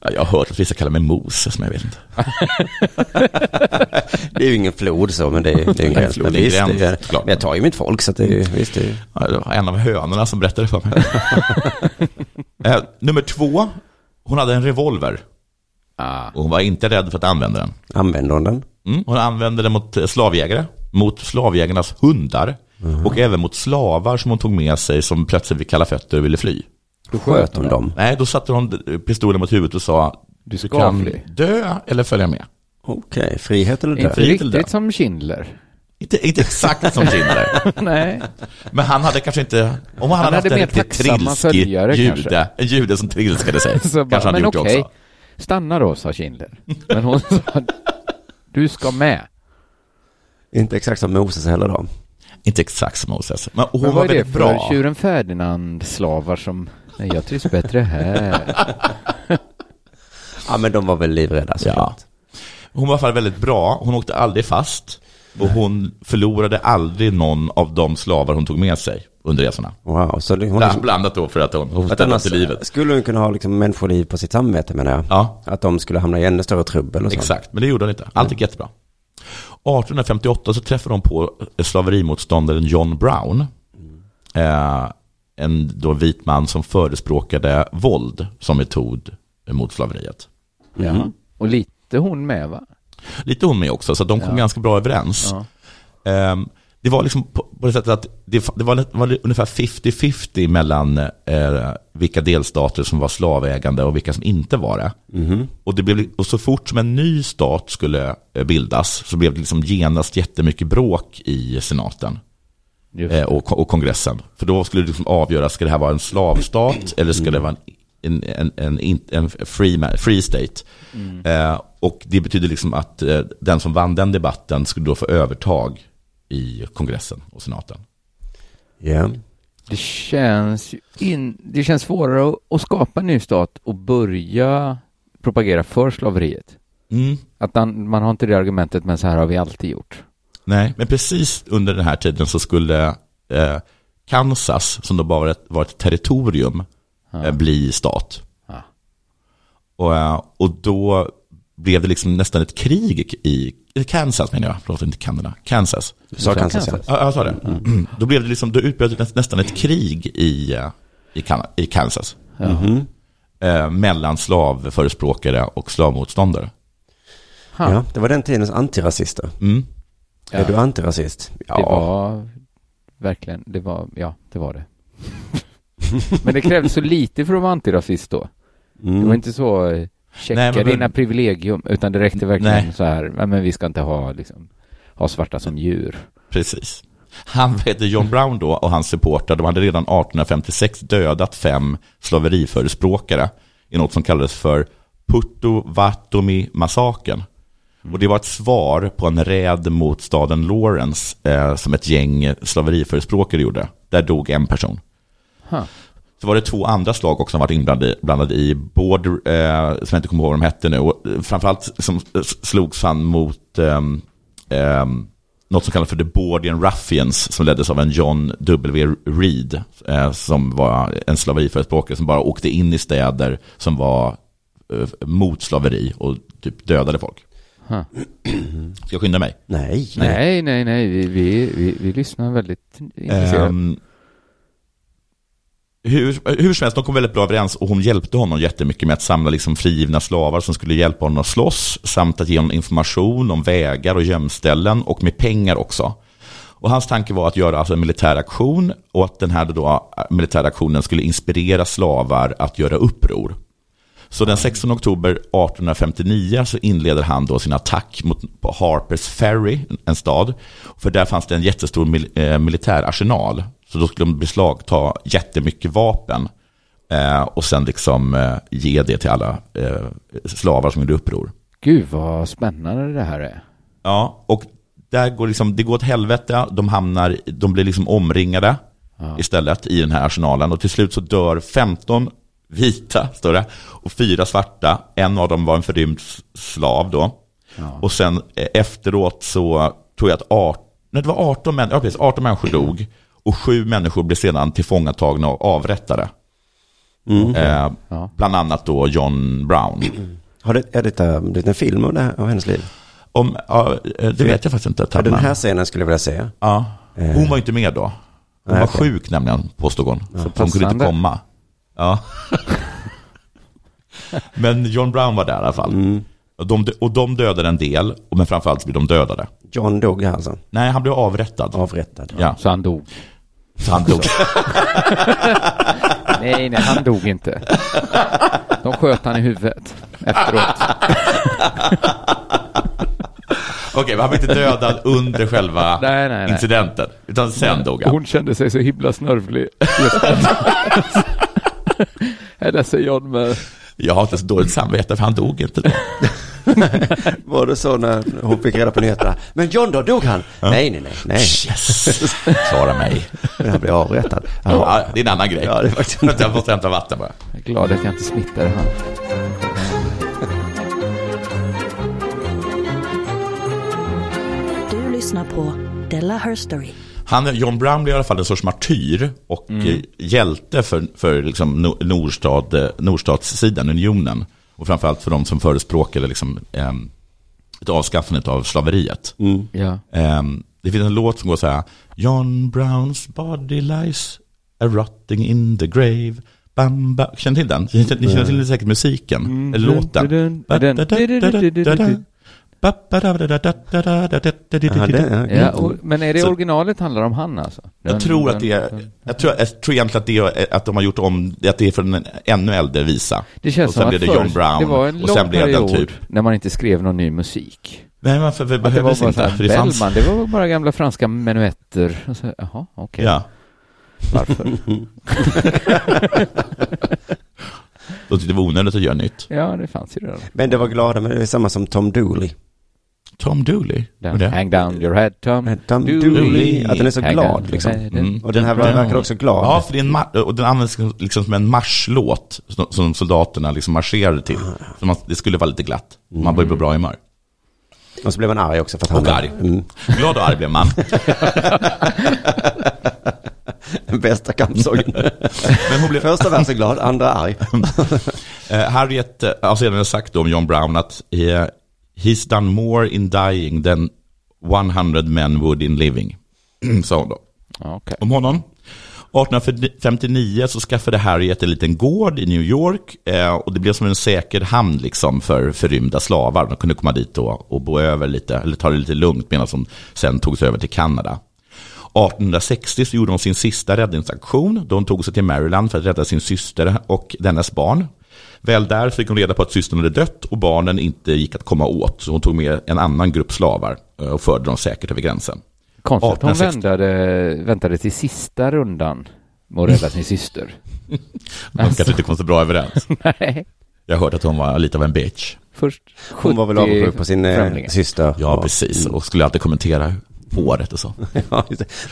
Ja, jag har hört att vissa kallar mig Moses, men jag vet inte. Det är ju ingen flod så, men det är, det är en gräns. flod är visst, det är, klart. men jag tar ju mitt folk så det är ju, visst det är. Ja, det var en av hönorna som berättade för mig. eh, nummer två, hon hade en revolver. Ah. Och hon var inte rädd för att använda den. Använder hon den? Mm, hon använde den mot eh, slavjägare, mot slavjägarnas hundar och även mot slavar som hon tog med sig som plötsligt fick kalla fötter och ville fly. Då sköt hon dem. Nej, då satte hon pistolen mot huvudet och sa Du du ska kan fly. dö eller följa med. Okej, frihet eller Inte död? Fri till riktigt det. som Schindler. Inte, inte exakt som Schindler. Nej. Men han hade kanske inte, om han, hade hade haft en mer riktigt tacksamma trilskig följare jude, kanske. en jude som trilskade sig, Så bara, kanske han men gjort det okej, också. stanna då, sa Schindler. Men hon sa, du ska med. Inte exakt som Moses heller då. Inte exakt som Moses, men hon Men var vad är det väldigt för bra. tjuren Ferdinand-slavar som, nej jag trivs bättre här. Ja, men de var väl livrädda såklart. Hon var i alla fall väldigt bra, hon åkte aldrig fast och hon förlorade aldrig någon av de slavar hon tog med sig under resorna. Wow, så hon Ja, liksom, blandat då för att hon hotade annars till livet. skulle hon kunna ha liksom människoliv på sitt samvete menar jag. Ja, Att de skulle hamna i ännu större trubbel och så. exakt, men det gjorde hon inte. Allt gick jättebra. 1858 så träffade de på slaverimotståndaren John Brown. Eh, en då vit man som förespråkade våld som metod mot slaveriet. Ja. Och lite hon med va? Lite hon med också, så de kom Ja. ganska bra överens. Ja. Ehm, det var liksom på, på det sättet att det, det var, var ungefär 50-50 mellan eh, vilka delstater som var slavägande och vilka som inte var det. Och, det blev, och så fort som en ny stat skulle eh, bildas så blev det liksom genast jättemycket bråk i senaten eh, och, och kongressen. För då skulle det liksom avgöras, ska det här vara en slavstat eller ska det vara en, en, en, en, en free, ma- free state? Eh, och det betyder liksom att eh, den som vann den debatten skulle då få övertag i kongressen och senaten. Ja. Det känns, in, det känns svårare att, att skapa en ny stat och börja propagera för slaveriet. Mm. Att man, man har inte det argumentet, men så här har vi alltid gjort. Nej, men precis under den här tiden så skulle eh, Kansas, som då bara var ett, var ett territorium, eh, bli stat. Ja. Och, eh, och då blev det liksom nästan ett krig i, i Kansas menar jag, förlåt inte Kanada, Kansas. Du sa Kansas ja. Ja, jag sa det. Då blev det liksom, då utbröt det nä- nästan ett krig i, eh, i, kan, i Kansas. Ja. Mhm. Eh, mellan slavförespråkare och slavmotståndare. Ha, Ja, det var den tidens antirasister. Mm. Ja, Är du antirasist? Det var verkligen, det var, ja, det var det. Men det krävdes så lite för att vara antirasist då. Det var Mm. inte så, eh, checka Nej, men- dina privilegium, utan det räckte verkligen Nej. så här, "Nej, men vi ska inte ha, liksom, ha svarta som djur. Precis. Han hette John Brown då och hans supportrar, de hade redan 1856 dödat fem slaveriförespråkare i något som kallades för Puttovatomi-massakern. Och det var ett svar på en räd mot staden Lawrence eh, som ett gäng slaveriförespråkare gjorde. Där dog en person. Ha. Så var det två andra slag också som varit inblandade blandade i, Border, eh, som jag inte kommer ihåg vad de hette nu, och eh, framförallt som eh, slogs han mot ehm, ehm, något som kallas för The Bordian Ruffians, som leddes av en John W. Reed, eh, som var en slaveriförespråkare som bara åkte in i städer som var eh, mot slaveri och typ dödade folk. Ska jag skynda mig? Nej. Nej, nej, nej, vi, vi, vi, vi lyssnar väldigt intresserat. Ehm, hur, hur som helst, de kom väldigt bra överens och hon hjälpte honom jättemycket med att samla liksom frigivna slavar som skulle hjälpa honom att slåss samt att ge honom information om vägar och gömställen och med pengar också. Och hans tanke var att göra alltså en militär aktion och att den här då, militära aktionen skulle inspirera slavar att göra uppror. Så den 16 oktober 1859 så inleder han då sin attack mot Harpers Ferry, en stad. För där fanns det en jättestor mil, eh, militärarsenal. Så då skulle de beslagta jättemycket vapen. Eh, och sen liksom eh, ge det till alla eh, slavar som gjorde uppror. Gud vad spännande det här är. Ja, och där går liksom, det går åt helvete. De hamnar, de blir liksom omringade istället i den här arsenalen. Och till slut så dör 15 vita, står det, och fyra svarta. En av dem var en förrymd slav då. Och sen eh, efteråt så tror jag att 18, nej, det var 18, män, ja, precis, 18 människor dog. Och sju människor blev sedan tillfångatagna och avrättade. Eh, Ja. Bland annat då John Brown. Har det, är detta det är en film av, det av hennes liv? Om, ja, eh, det vet jag faktiskt inte. Ja, den Tabman. här scenen skulle jag vilja se. Ja, hon var inte med då. Hon Nej, var okej. sjuk nämligen, påstod hon. Så hon kunde inte komma. Ja. Men John Brown var där i alla fall. Och, de, och de dödade en del, men framförallt blev de dödade. John dog alltså. Nej, han blev avrättad. Avrättad. Ja, Så han dog. så han dog. Nej, nej, han dog inte. De sköt han i huvudet efteråt. Okej, men han blev inte dödad under själva Nej, nej, nej. incidenten. Utan sen dog han. Hon kände sig så himla snörvlig. Är ledsen John, men Jag har inte så dåligt samvete för han dog inte då. Var det så när hon fick reda på nyheterna? Men John då, dog han? Nej, nej, nej, nej. Yes! Svara mig. Men han blev avrättad. Ja. Ja, det är en annan grej. Ja, det är faktiskt- Jag måste hämta vatten bara. jag är glad att jag inte smittade han. Du lyssnar på Della Herstory. Han, John Brown blev i alla fall en sorts martyr och eh, hjälte för, för liksom no- nordstad, eh, nordstatssidan, unionen. Och framförallt för de som förespråkade liksom, eh, ett avskaffande av slaveriet. Ja. Eh, det finns en låt som går så här. John Browns body lies a rotting in the grave. Bam, bam. Känner ni till den? Ni känner, ni känner till säkert musiken, eller låten. Ja, det, ja. Och, men är det originalet handlar om han alltså? Jag tror att det är, jag tror, jag tror egentligen att, det är, att de har gjort om, att det är från en ännu äldre visa. Det känns och sen som blev att det John Brown. det var en och lång sen blev period typ, när man inte skrev någon ny musik. nej varför det Att det behövdes inte, här, för det fanns, det var bara gamla franska menuetter. Och så, Jaha, okej. ja. Varför? De tyckte det var onödigt att göra nytt. Ja, det fanns ju redan. Men det var glada, men det är samma som Tom Dooley. Tom Dooley, Den? Hang down your head, Tom. Tom Dooley. Dooley, att den är så Hang glad liksom. head. Mm. Och den här verkar också glad. Ja, för det är en och den används liksom som en marschlåt som- som soldaterna liksom marscherade till. Så man, det skulle vara lite glatt. Man började på bra humör. Och så blev han arg också för att han... Och arg. Mm. Glad och arg blev man. Den bästa kampsången. Men hon blev, Första versen glad, andra arg. Eh, Harriet eh, har sedan sagt om John Brown att eh, he's done more in dying than 100 men would in living. Sa hon då. Okej. Om honom. 1859 så skaffade Harriet en liten gård i New York eh, och det blev som en säker hamn liksom för förrymda slavar. De kunde komma dit och, och bo över lite, eller ta det lite lugnt medan de sen tog sig över till Kanada. 1860 så gjorde hon sin sista räddningsaktion då hon tog sig till Maryland för att rädda sin syster och dennes barn. Väl där fick hon reda på att systern hade dött och barnen inte gick att komma åt. Så hon tog med en annan grupp slavar eh, och förde dem säkert över gränsen. Konstigt att hon 1860. väntade, väntade till sista rundan med att rädda sin syster. De kanske inte kom så bra överens. Nej, Jag har hört att hon var lite av en bitch. först 70 Hon var väl avundsjuk på sin eh, främlingar. syster. Ja, precis. Och skulle alltid kommentera håret och så. Ja.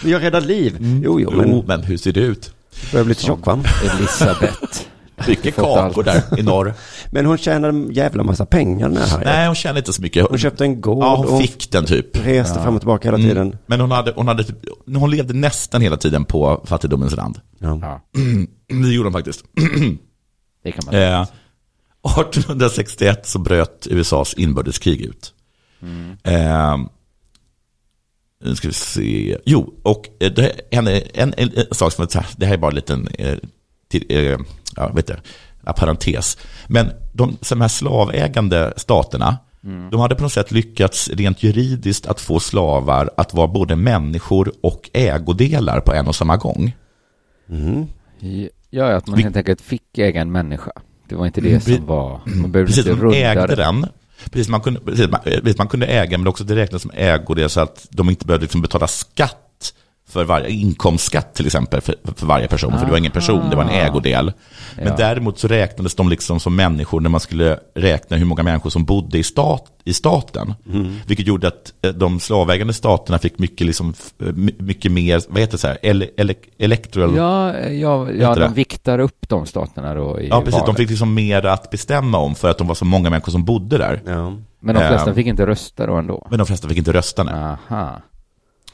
Men jag räddar liv. Jo, jo, men Jo, men hur ser det ut? börjar bli lite tjock va? Elisabeth. Mycket kakor allt. där i norr. Men hon tjänade en jävla massa pengar den här. Nej, hon tjänade inte så mycket. Hon köpte en gård Ja, och hon hon fick den typ. reste fram och tillbaka hela tiden. Mm. Men hon, hade, hon, hade typ, hon levde nästan hela tiden på fattigdomens rand. Ja. Ja, Det gjorde hon faktiskt. det kan man Eh, 1861 så bröt USAs inbördeskrig ut. Eh, nu ska vi se. Jo, och eh, det, en, en, en, en sak som, är- det här är bara en liten eh, till, eh, ja, vet du, ja, parentes. Men de, de här slavägande staterna, de hade på något sätt lyckats rent juridiskt att få slavar att vara både människor och ägodelar på en och samma gång. Ja, att man Vi- helt enkelt fick äga en människa. Det var inte det Mm, som var... Man behövde Precis, inte runda ägde det. den. Precis, man kunde, precis, man, precis, man kunde äga, men också det räknades som ägodel så att de inte behövde liksom betala skatt för varje inkomstskatt till exempel för, för varje person. För det var ingen person, det var en ägodel. Men Ja. däremot så räknades de liksom som människor när man skulle räkna hur många människor som bodde i, stat, i staten. Vilket gjorde att eh, de slavägande staterna fick mycket, liksom, eh, my- mycket mer, vad heter det så här, ele, ele, electoral Ja, ja, ja de viktar upp de staterna då i Ja, precis. De valet. fick liksom mer att bestämma om för att de var så många människor som bodde där. Ja. Men de flesta Ehm. fick inte rösta då ändå. Men de flesta fick inte rösta. Nej. Aha.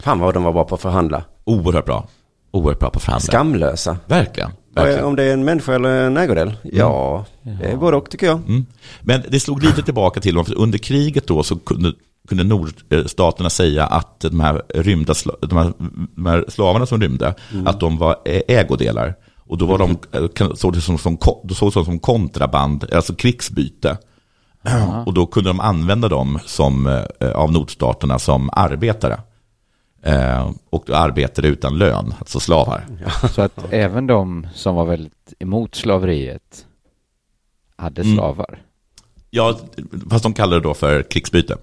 Fan vad de var bra på att förhandla. Oerhört bra. Oerhört bra på förhandla. Skamlösa. Verkligen. Verkligen. Om det är en människa eller en ägodel? Ja, det är både och tycker jag. Mm. Men det slog lite tillbaka till dem, för under kriget då så kunde, kunde nordstaterna säga att de här, rymda, de här, de här slavarna som rymde, att de var ägodelar. Och då var de, eh, kan- såg det som, som, såg det som kontraband, alltså krigsbyte. Och då kunde de använda dem som, eh, av nordstaterna som arbetare. Eh, och arbetare utan lön, alltså slavar. Så att även de som var väldigt emot slaveriet hade Mm. slavar. Ja, fast de kallade det då för krigsbyte.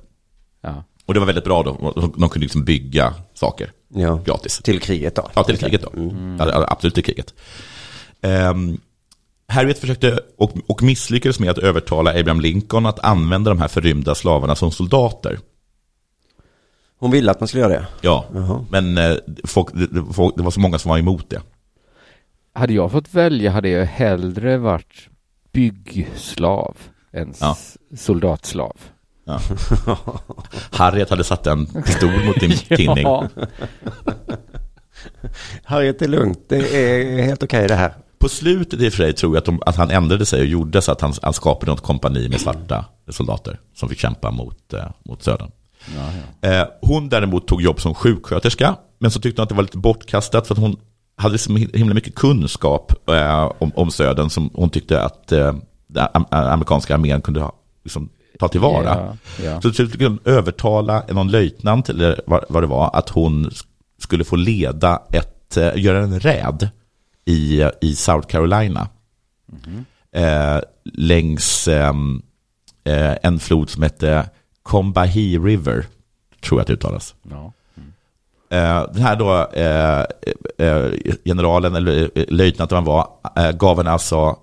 Ja. Och det var väldigt bra då. De de kunde liksom bygga saker Ja. gratis. Till kriget då. Ja, till kriget då. Ja, ja, absolut till kriget. Um, Harriet försökte och, och misslyckades med att övertala Abraham Lincoln att använda de här förrymda slavarna som soldater. Hon ville att man skulle göra det. Ja, Jaha. men eh, folk, det, det- folk, det var så många som var emot det. Hade jag fått välja hade jag hellre varit byggslav än Ja. soldatslav. Ja. Harriet hade satt en pistol mot din tinning. Ja. Harriet, det är lugnt. Det är helt okej det här. På slutet i och för sig tror jag att, de, att han ändrade sig och gjorde så att han, han skapade något kompani med svarta soldater som fick kämpa mot, eh, mot södern. Eh, hon däremot tog jobb som sjuksköterska, men så tyckte hon att det var lite bortkastat för att hon hade så himla mycket kunskap eh, om, om södern som hon tyckte att eh, amerikanska armén kunde ha, liksom, ta tillvara. Ja, ja. Så till hon övertala någon löjtnant, eller vad, vad det var, att hon sk- skulle få leda ett, eh, göra en räd i, i South Carolina. Eh, längs ehm, eh, en flod som hette Combahee River, tror jag att det uttalas. Ja. Eh, den här då, eh, eh, generalen, eller löjtnanten han var, gav en alltså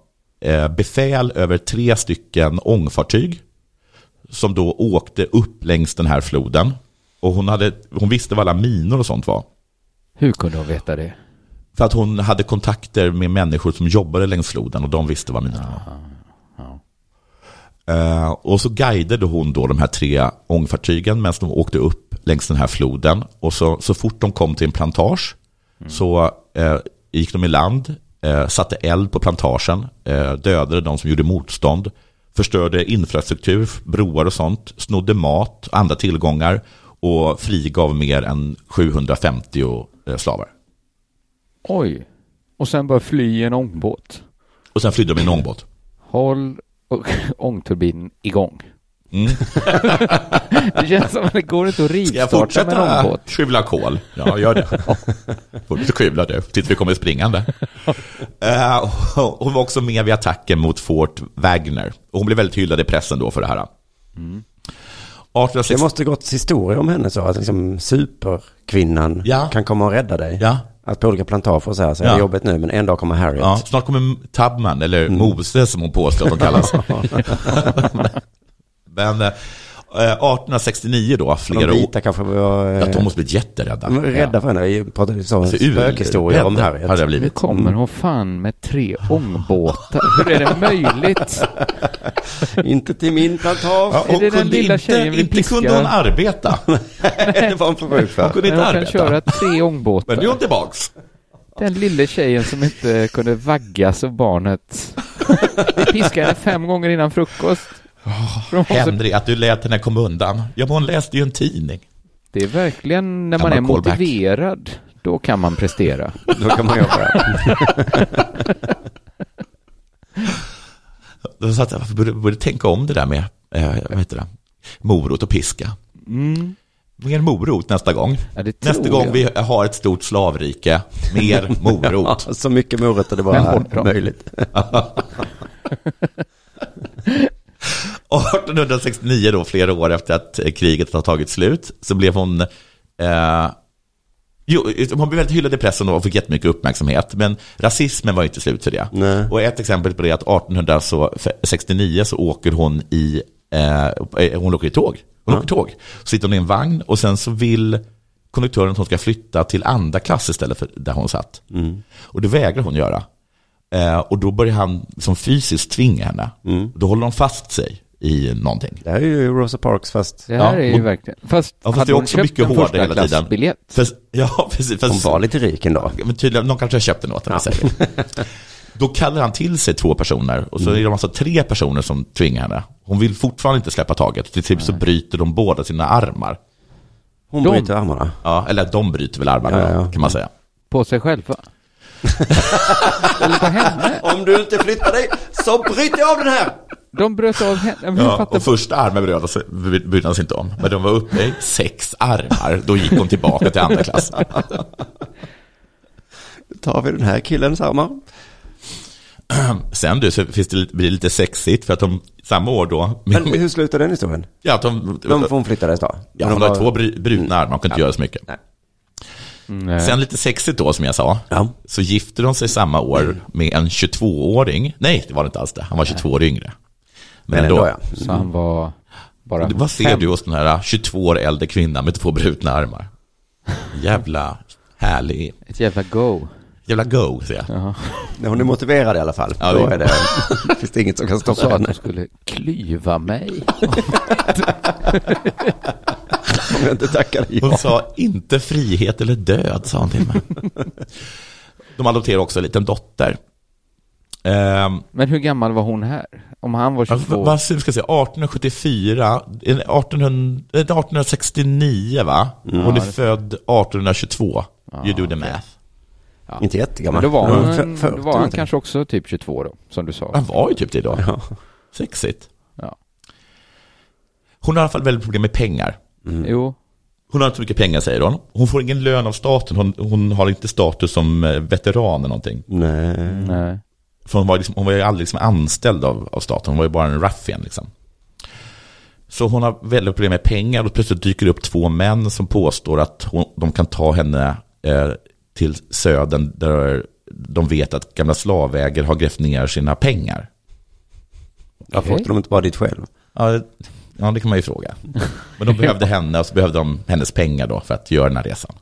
befäl över tre stycken ångfartyg som då åkte upp längs den här floden. Och hon, hade, hon visste vad alla minor och sånt var. Hur kunde hon veta det? För att hon hade kontakter med människor som jobbade längs floden och de visste vad minorna var. Eh, och så guidade hon då de här tre ångfartygen medan de åkte upp längs den här floden. Och så, så fort de kom till en plantage så eh, gick de i land, eh, satte eld på plantagen, dödade de som gjorde motstånd, förstörde infrastruktur, broar och sånt, snodde mat och andra tillgångar och frigav mer än 750 eh, slavar. Oj. Och sen bara fly i en ångbåt. Och sen flydde de i en ångbåt. Håll ångturbinen igång. Mm. Det känns som att det går inte att Ska jag rivstarta med en fortsätta ångbåt. skyvla kol? Ja, gör det. Fortsätt skyvla du, tills vi kommer springande. Eh, och hon var också med vid attacken mot Fort Wagner. Och hon blev väldigt hyllad i pressen då för det här. Det 1860 måste gått historia om henne så att liksom superkvinnan Ja. kan komma och rädda dig. Ja. Att på olika plantager så här, så är Ja. det jobbigt nu men en dag kommer Harriet. Ja, snart kommer Tubman, eller Moses som hon påstår att de kallas. Men eh, 1869 då, De flera år, vita kanske var eh, att de måste bli jätterädda. de är rädda för henne. Vi pratade så Alltså, spökhistorier om rädda Harriet. Hade jag Nu blivit. kommer hon fan med tre ångbåtar. Hur är det möjligt? Inte till min plantage. Ja, Är det den kunde lilla inte, tjejen vi inte kunde hon arbeta. det var hon för sjuk Hon för. kunde Men inte hon kan arbeta. köra tre Men nu är ångbåtar. hon tillbaks. Den lille tjejen som inte kunde vaggas av barnet. Vi piskade henne fem gånger innan frukost. Var så- Henry, att du lät henne komma undan. Ja, men hon läste ju en tidning. Det är verkligen, när man är callback. motiverad, då kan man prestera. Då kan man jobba. Då satt jag, borde, borde tänka om det där med, eh, vad heter det, morot och piska. Mer morot nästa gång. Ja, Nästa gång jag. vi har ett stort slavrike, mer morot. Ja, så mycket morötter det dem. möjligt. 1869 då, flera år efter att eh, kriget har tagit slut, så blev hon eh, Jo, hon blev väldigt hyllad i pressen och fick jättemycket uppmärksamhet, men rasismen var inte slut för det. Nej. Och ett exempel på det är att 1869 så åker hon i, eh, hon åker i tåg. Hon åker tåg. Så sitter hon i en vagn och sen så vill konduktören att hon ska flytta till andra klass istället för där hon satt. Och det vägrar hon göra. Eh, och då börjar han som fysiskt tvinga henne. Då håller de fast sig i någonting. Det här är ju Rosa Parks fast Det här Ja, är ju hon- verkligen... Fast, Ja, fast hade det är också köpt mycket hårdare hela tiden. förstaklassbiljett? För, ja, precis. För, hon var lite rik ändå. men tydligen, någon kanske har köpt den åt henne säkert. Då kallar han till sig två personer och så är det alltså tre personer som tvingar henne. Hon vill fortfarande inte släppa taget. Till slut så bryter de båda sina armar. Hon De- bryter armarna. Ja, eller de bryter väl armarna Ja, ja. kan man säga. På sig själva? Eller på henne? Om du inte flyttar dig så bryter jag av den här! De bröt av henne. Men Ja, och första armen brydde han sig inte om. Men de var uppe i sex armar. Då gick hon tillbaka till andra klass. Då tar vi den här killens armar. Sen du, så finns det, lite- blir det lite sexigt för att de samma år då. Men hur slutar den historien? ja, att de, De, hon flyttades då? ja, hon de har var- två brutna armar, hon kan inte göra så mycket. Nej. Nej. Sen lite sexigt då, som jag sa, Ja. så gifte de sig samma år med en 22-åring. Nej, det var det inte alls det. Han var 22 år yngre. Men ändå ja. Så han var bara Vad ser fem. du hos den här 22 år äldre kvinnan med två brutna armar? Jävla härlig, Ett jävla go. jävla go, säger jag. Jaha. Hon är motiverad i alla fall. Ja, då det- är det, finns det inget som kan stoppa att henne. de skulle klyva mig. Om jag inte tackar ja. Hon sa inte frihet eller död, sa hon till mig. De adopterade också en liten dotter. Ehm, Men hur gammal var hon här? Om han var vad 22? vad ska jag säga, 1874, eh, 1800, eh, 1869 va? Hon är född 1822. You do the math. Inte jättegammal. Men då var, Hon då 40 var han kanske också typ 22 då, som du sa. Han var ju typ det då. Ja. Sexigt. Ja. Hon har i alla fall väldigt problem med pengar. Jo, Hon har inte så mycket pengar säger hon. Hon får ingen lön av staten. Hon, hon har inte status som eh, veteran eller någonting. Nej. nej. För hon var, liksom, hon var ju aldrig liksom anställd av, av staten. Hon var ju bara en ruffian liksom. Så hon har väldigt problem med pengar och plötsligt dyker det upp två män som påstår att hon, de kan ta henne eh, till södern där de vet att gamla slavägare har grävt ner sina pengar. Varför Okej. åkte de inte bara dit själv? Ja, ja, det kan man ju fråga. Men de behövde henne och så behövde de hennes pengar då för att göra den här resan.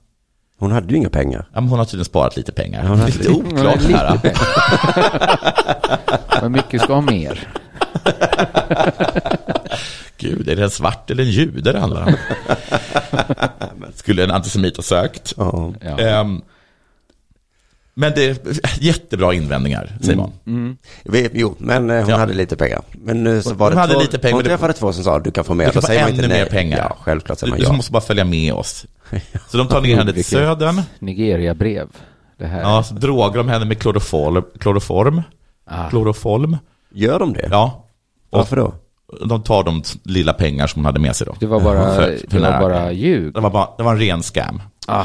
Hon hade ju inga pengar. Ja, men hon har tydligen sparat lite pengar. Ja, hon det har är lite oklart Lite här. Men mycket ska ha mer. Gud, är det en svart eller en jude det handlar om? Skulle en antisemit ha sökt. Ja. Ja. Men det är jättebra invändningar, säger man. Vi- Jo, men eh, hon Ja. hade lite pengar. Men nu så var Hon det hade två, lite pengar, hon träffade två som sa du kan få mer. Du kan få ännu inte nej. mer pengar. Ja, självklart säger Du, man du ja. måste bara följa med oss. Så de tar ner henne till södern. Nigeria-brev. Det här. Ja, så drogar de henne med kloroform. Kloroform? Ah. Kloroform? Gör de det? Ja. Och Varför då? de tar de lilla pengar som hon hade med sig då. Det var bara, För- för det var bara ljug. Det var, bara, det var en ren scam. Ah.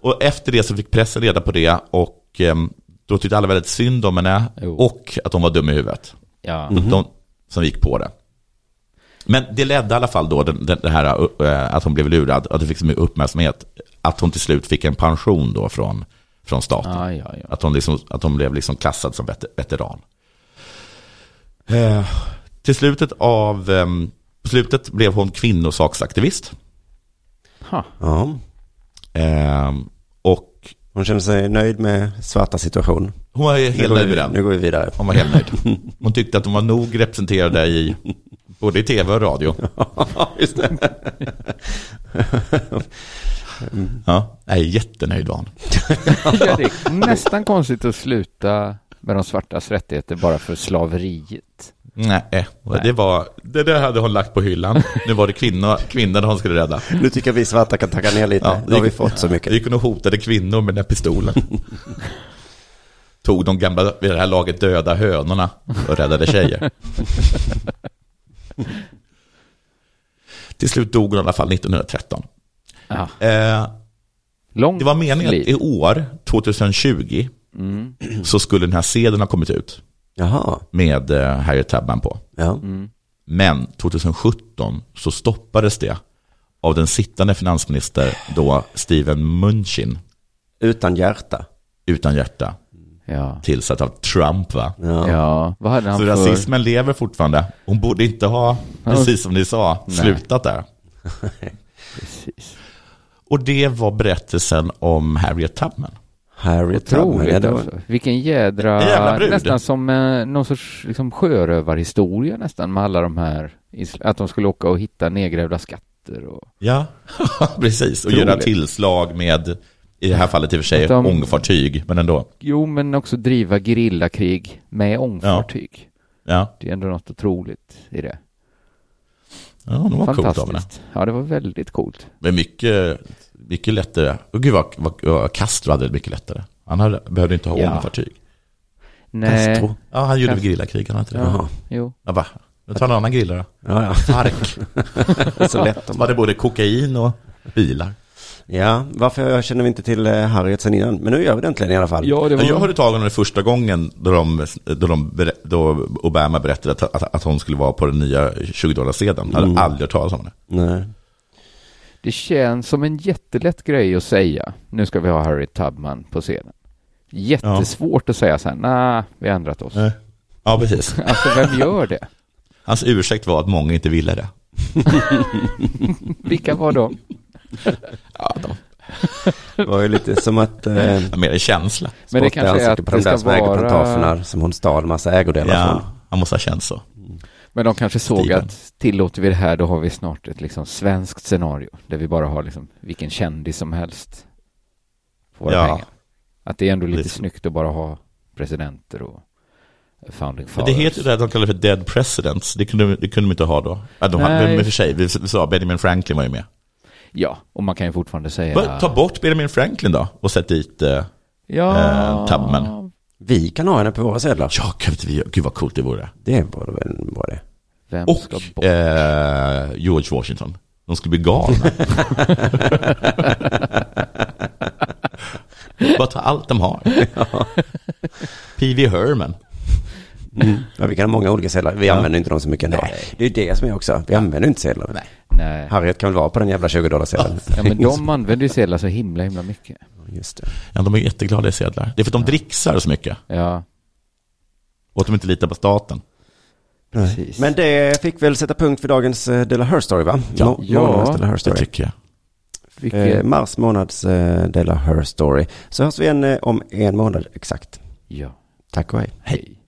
Och efter det så fick pressen reda på det och ehm, då tyckte alla väldigt synd om henne Jo. och att hon var dum i huvudet. Ja. De som gick på det. Men det ledde i alla fall då, den, den, det här att hon blev lurad, att det fick så mycket uppmärksamhet, att hon till slut fick en pension då från, från staten. Ah, ja, ja. Att hon, liksom, att hon blev liksom klassad som vet, veteran. Eh, till slutet av, ehm, på slutet blev hon kvinnosaksaktivist. Ha. Ja. Ehm, och Hon känner sig nöjd med svarta situation. hon var helt nöjd med den. Nu går vi vidare. Hon var helt nöjd. Hon tyckte att de var nog representerade i både i tv och radio. Just det. Ja, jag är jättenöjd var hon. ja, det är nästan konstigt att sluta med de svartas rättigheter bara för slaveriet. Nej, det var, det där hade hon lagt på hyllan. Nu var det kvinnor, kvinnor hon skulle rädda. Nu tycker jag vi svarta kan tacka ner lite. Ja, nu har vi fått så Det mycket. gick hon och hotade kvinnor med den här pistolen. Tog de gamla, vid det här laget döda hönorna och räddade tjejer. Till slut dog hon i alla fall 1913. Ja. Eh, det var meningen att i år, 2020, Mm. så skulle den här sedeln ha kommit ut Jaha. med eh, Harriet Tubman på. Ja. Mm. Men 2017 så stoppades det av den sittande finansminister då Steven Mnuchin Utan hjärta. utan hjärta Ja. tillsatt av Trump va? Ja. ja, vad hade han Så för... rasismen lever fortfarande. Hon borde inte ha, precis som ni sa, slutat där. Precis. Och det var berättelsen om Harriet Tubman. Harriet Tubman. Ja, var-. Vilken jädra, brud. nästan som eh, någon sorts liksom, sjörövarhistoria nästan med alla de här, att de skulle åka och hitta nedgrävda skatter och... Ja, precis. Och Otroligt. göra tillslag med, i det här fallet i och för sig, de- ångfartyg, men ändå. Jo, men också driva gerillakrig med ångfartyg. Ja, Det är ändå något otroligt i det. ja det var coolt av henne. Fantastiskt. Ja, det var väldigt coolt. Men mycket, mycket lättare. Och gud vad, vad, vad Castro hade det mycket lättare. Han hade, behövde inte ha Ja. ångfartyg. Nej. Castro. Ja, han gjorde Castro. gerillakrig, han inte det. Ja, Jaha. jo. Ja, va? Jag tar en annan grillare. Ja, ja. Fark. Så lätt Som om. hade både kokain och bilar. Ja, varför känner vi inte till eh, Harriet sen innan? Men nu gör vi det äntligen i alla fall. Ja, det var... Jag hörde talas om det första gången då, de, då, de, då Obama berättade att, att, att hon skulle vara på den nya 20-dollarsedeln. Jag hade Mm. aldrig hört talas om det. Nej. Det känns som en jättelätt grej att säga. Nu ska vi ha Harriet Tubman på scenen. Jättesvårt att säga så här, nej, vi har ändrat oss. Ja, precis. Alltså, vem gör det? Hans ursäkt var att många inte ville det. Vilka var de? Ja, de Det var ju lite som att eh, har mer en känsla. Men det kanske är att på det där ska som äger vara- som hon stal massa ägodelar Ja, från. han måste ha känt så. Men de kanske såg Steven. att tillåter vi det här, då har vi snart ett liksom svenskt scenario där vi bara har liksom vilken kändis som helst för våra Ja. pengar. Att det är ändå lite Det- snyggt att bara ha presidenter och founding Men fathers. det heter ju det att de kallar för dead presidents. Det kunde, det kunde de inte ha då. Ja, de hade, men för sig, vi sa Benjamin Franklin var ju med. Ja, och man kan ju fortfarande säga... Ta bort Benjamin Franklin då och sätt dit... Eh, ja, eh, Tubman. Vi kan ha henne på våra sedlar. ja, gud, gud vad coolt det vore. Det var väl det. Vem ska Och eh, George Washington. De skulle bli galna. Bara ta allt de har. P.V. Herman. Mm. Ja, vi kan ha många olika sedlar. Vi Ja. använder inte dem så mycket ändå. Det är ju det som är också. Vi använder inte sedlar. Nej. Nej. Harriet kan väl vara på den jävla 20 dollar sedeln. Ja, men de använder ju sedlar så himla, himla mycket. Just det. Ja, de är jätteglada i sedlar. Det är för att de dricksar så mycket. Ja, Och att de inte litar på staten. precis. Men det fick väl sätta punkt för dagens eh, Dela Her Story va? Ja. Må- Ja, Dela Her Det Story. tycker jag. Eh, mars månads eh, Dela Her Story. Så hörs vi igen eh, om en månad exakt. Ja. Tack och. Hej. Hej.